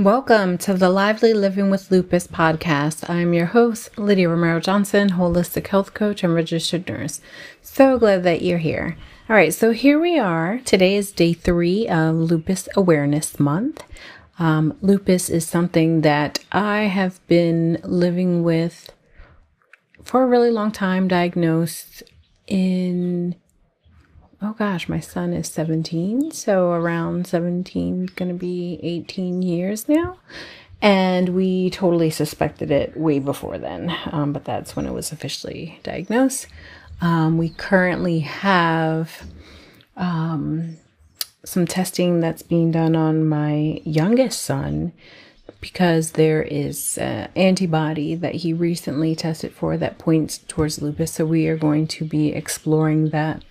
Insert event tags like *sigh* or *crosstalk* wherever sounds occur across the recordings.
Welcome to the Lively Living with Lupus podcast. I'm your host, Lydia Romero Johnson, holistic health coach and registered nurse. So glad that you're here. All right, so here we are. Today is day three of Lupus Awareness Month. Um, lupus is something that I have been living with for a really long time, diagnosed in oh gosh, my son is 17, so around 17, gonna be 18 years now. And we totally suspected it way before then, um, but that's when it was officially diagnosed. Um, we currently have um, some testing that's being done on my youngest son because there is an antibody that he recently tested for that points towards lupus. So we are going to be exploring that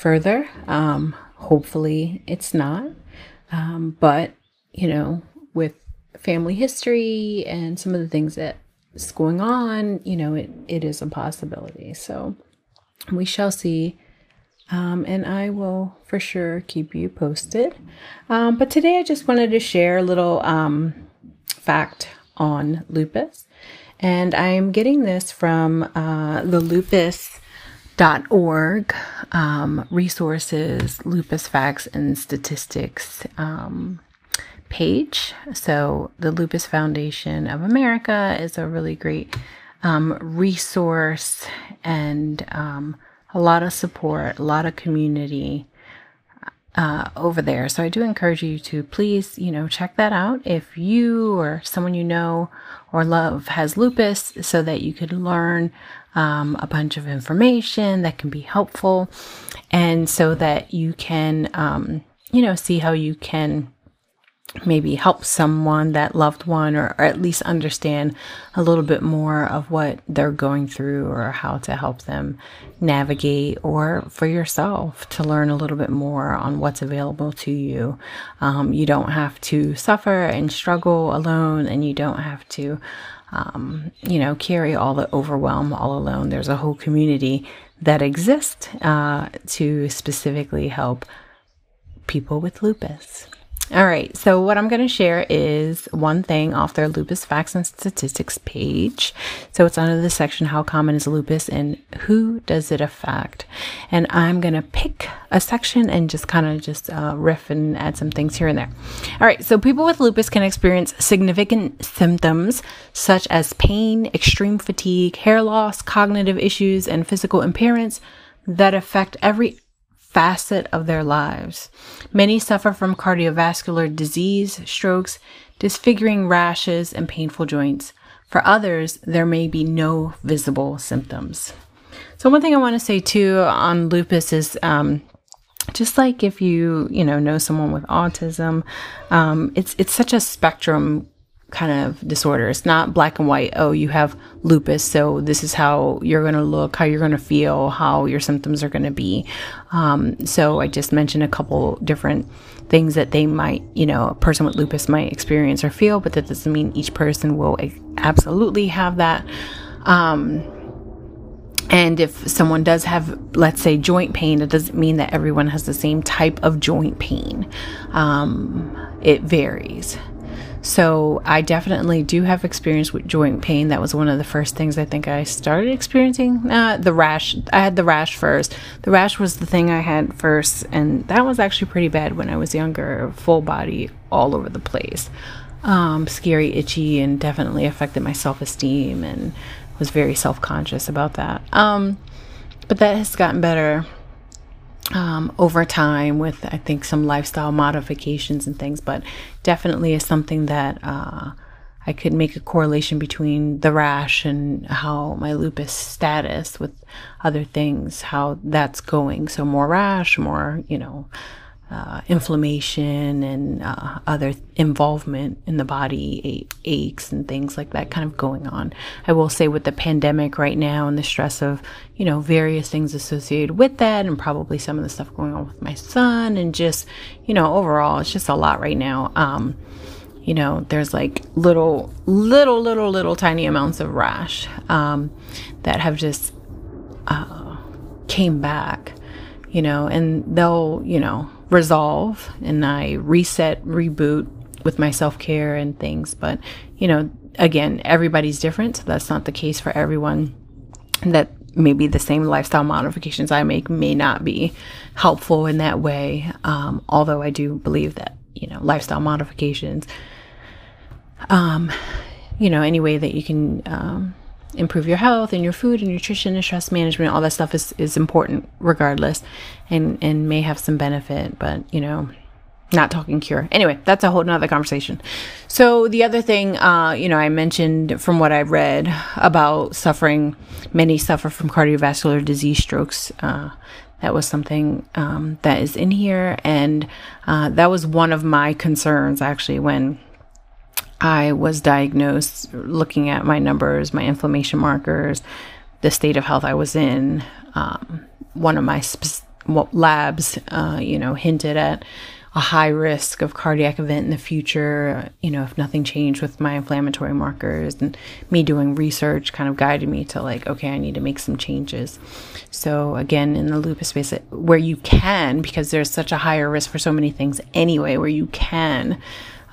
further. Um, hopefully, it's not. Um, but, you know, with family history and some of the things that's going on, you know, it, it is a possibility. So we shall see. Um, and I will for sure keep you posted. Um, but today I just wanted to share a little um, fact on lupus. And I'm getting this from uh, the lupus org um, resources, lupus facts and statistics um, page. So, the Lupus Foundation of America is a really great um, resource and um, a lot of support, a lot of community. Uh, over there. So I do encourage you to please, you know, check that out if you or someone you know or love has lupus so that you could learn um, a bunch of information that can be helpful, and so that you can, um, you know, see how you can maybe help someone, that loved one, or, or, at least understand a little bit more of what they're going through or how to help them navigate, or for yourself to learn a little bit more on what's available to you. Um, you don't have to suffer and struggle alone, and you don't have to um, you know, carry all the overwhelm all alone. There's a whole community that exists uh, to specifically help people with lupus. All right, so what I'm going to share is one thing off their lupus facts and statistics page. So it's under the section How Common is Lupus and Who Does It Affect? And I'm going to pick a section and just kind of just uh, riff and add some things here and there. All right, so people with lupus can experience significant symptoms such as pain, extreme fatigue, hair loss, cognitive issues, and physical impairments that affect every facet of their lives. Many suffer from cardiovascular disease, strokes, disfiguring rashes, and painful joints. For others, there may be no visible symptoms. So, one thing I want to say too on lupus is um, just like if you you know know someone with autism, um, it's it's such a spectrum kind of disorder. It's not black and white. Oh, you have lupus, so this is how you're going to look, how you're going to feel, how your symptoms are going to be. Um, so I just mentioned a couple different things that they might, you know, a person with lupus might experience or feel, but that doesn't mean each person will absolutely have that. Um, and if someone does have, let's say, joint pain, it doesn't mean that everyone has the same type of joint pain. Um, it varies. So I definitely do have experience with joint pain. That was one of the first things I think I started experiencing. Uh, the rash, I had the rash first. The rash was the thing I had first, and that was actually pretty bad when I was younger. Full body, all over the place. Um, scary, itchy, and definitely affected my self esteem and was very self conscious about that. Um, but that has gotten better um, over time with I think some lifestyle modifications and things, but definitely is something that uh, I could make a correlation between the rash and how my lupus status with other things, how that's going. So more rash, more you know, uh, inflammation and uh, other involvement in the body, aches and things like that kind of going on. I will say with the pandemic right now and the stress of, you know, various things associated with that and probably some of the stuff going on with my son and just, you know, overall, it's just a lot right now. Um, you know, there's like little, little, little, little tiny amounts of rash um, that have just uh, came back, you know, and they'll, you know, resolve and I reset, reboot with my self care and things. But, you know, again, everybody's different. So that's not the case for everyone. That maybe the same lifestyle modifications I make may not be helpful in that way. Um, although I do believe that, you know, lifestyle modifications, um, you know, any way that you can, um, improve your health and your food and nutrition and stress management all that stuff is, is important regardless and and may have some benefit but you know not talking cure. Anyway, that's a whole nother conversation. So the other thing, uh, you know, I mentioned from what I read about suffering, many suffer from cardiovascular disease strokes. Uh, that was something um, that is in here, and uh, that was one of my concerns actually when I was diagnosed. Looking at my numbers, my inflammation markers, the state of health I was in, um, one of my sp- labs, uh, you know, hinted at a high risk of cardiac event in the future, you know, if nothing changed with my inflammatory markers and me doing research kind of guided me to like, okay, I need to make some changes. So again, in the lupus space, where you can, because there's such a higher risk for so many things anyway, where you can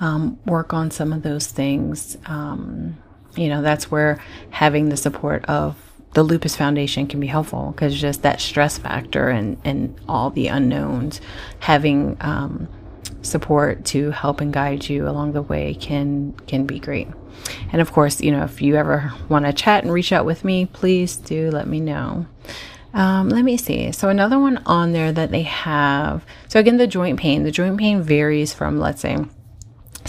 um, work on some of those things, um, you know, that's where having the support of the lupus foundation can be helpful because just that stress factor and and all the unknowns having um, support to help and guide you along the way can can be great. And of course you know if you ever want to chat and reach out with me please do let me know. Um, let me see. So another one on there that they have so again the joint pain. The joint pain varies from let's say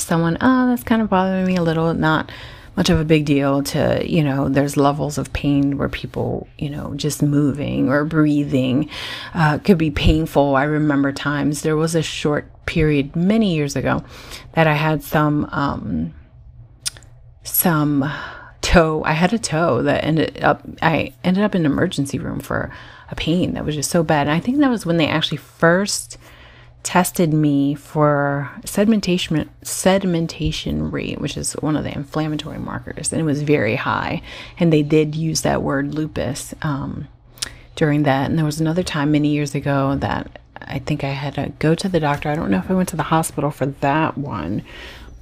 someone oh that's kind of bothering me a little not much of a big deal to, you know, there's levels of pain where people, you know, just moving or breathing uh, could be painful. I remember times there was a short period many years ago that I had some, um, some toe. I had a toe that ended up, I ended up in an emergency room for a pain that was just so bad. And I think that was when they actually first tested me for sedimentation sedimentation rate, which is one of the inflammatory markers, and it was very high. And they did use that word lupus um, during that. And there was another time many years ago that I think I had to go to the doctor. I don't know if I went to the hospital for that one,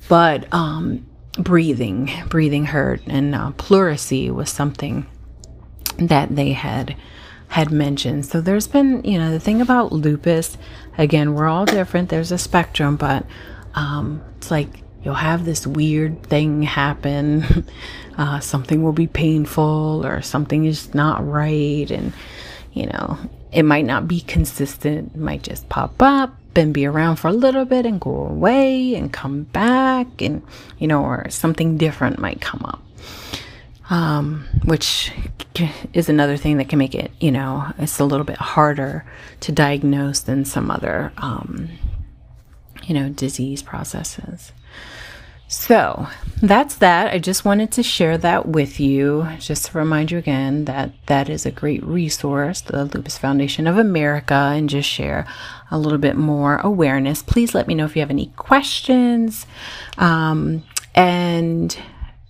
but um, breathing, breathing hurt, and uh, pleurisy was something that they had had mentioned. So there's been, you know, the thing about lupus, again, we're all different. There's a spectrum, but um, it's like you'll have this weird thing happen. *laughs* Uh, something will be painful or something is not right. And, you know, it might not be consistent. It might just pop up and be around for a little bit and go away and come back. And, you know, or something different might come up um, which is another thing that can make it, you know, it's a little bit harder to diagnose than some other, um, you know, disease processes. So that's that. I just wanted to share that with you, just to remind you again that that is a great resource, the Lupus Foundation of America, and just share a little bit more awareness. Please let me know if you have any questions. Um, and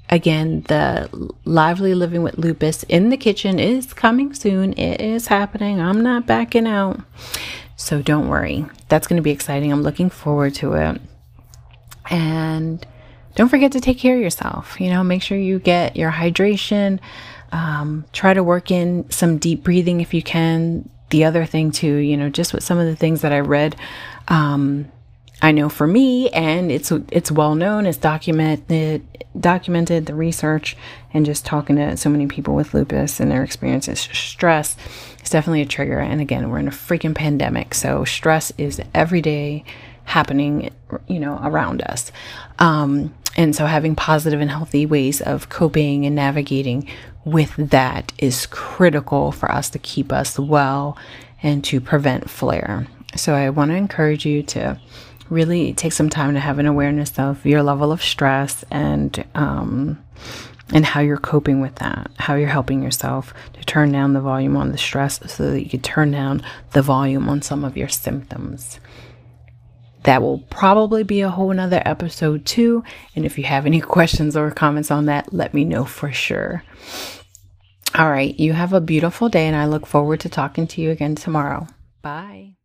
again, the Lively Living with Lupus in the Kitchen is coming soon. It is happening. I'm not backing out. So don't worry. That's going to be exciting. I'm looking forward to it. And don't forget to take care of yourself. You know, make sure you get your hydration. Um, try to work in some deep breathing if you can. The other thing, too, you know, just with some of the things that I read, um, I know for me, and it's it's well known, it's documented, documented the research, and just talking to so many people with lupus and their experiences. Stress is definitely a trigger, and again, we're in a freaking pandemic, so stress is every day happening, you know, around us. Um, and so, having positive and healthy ways of coping and navigating with that is critical for us to keep us well and to prevent flare. So, I want to encourage you to really take some time to have an awareness of your level of stress and um, and how you're coping with that, how you're helping yourself to turn down the volume on the stress so that you can turn down the volume on some of your symptoms. That will probably be a whole nother episode too. And if you have any *laughs* questions or comments on that, let me know for sure. All right, you have a beautiful day, and I look forward to talking to you again tomorrow. Bye.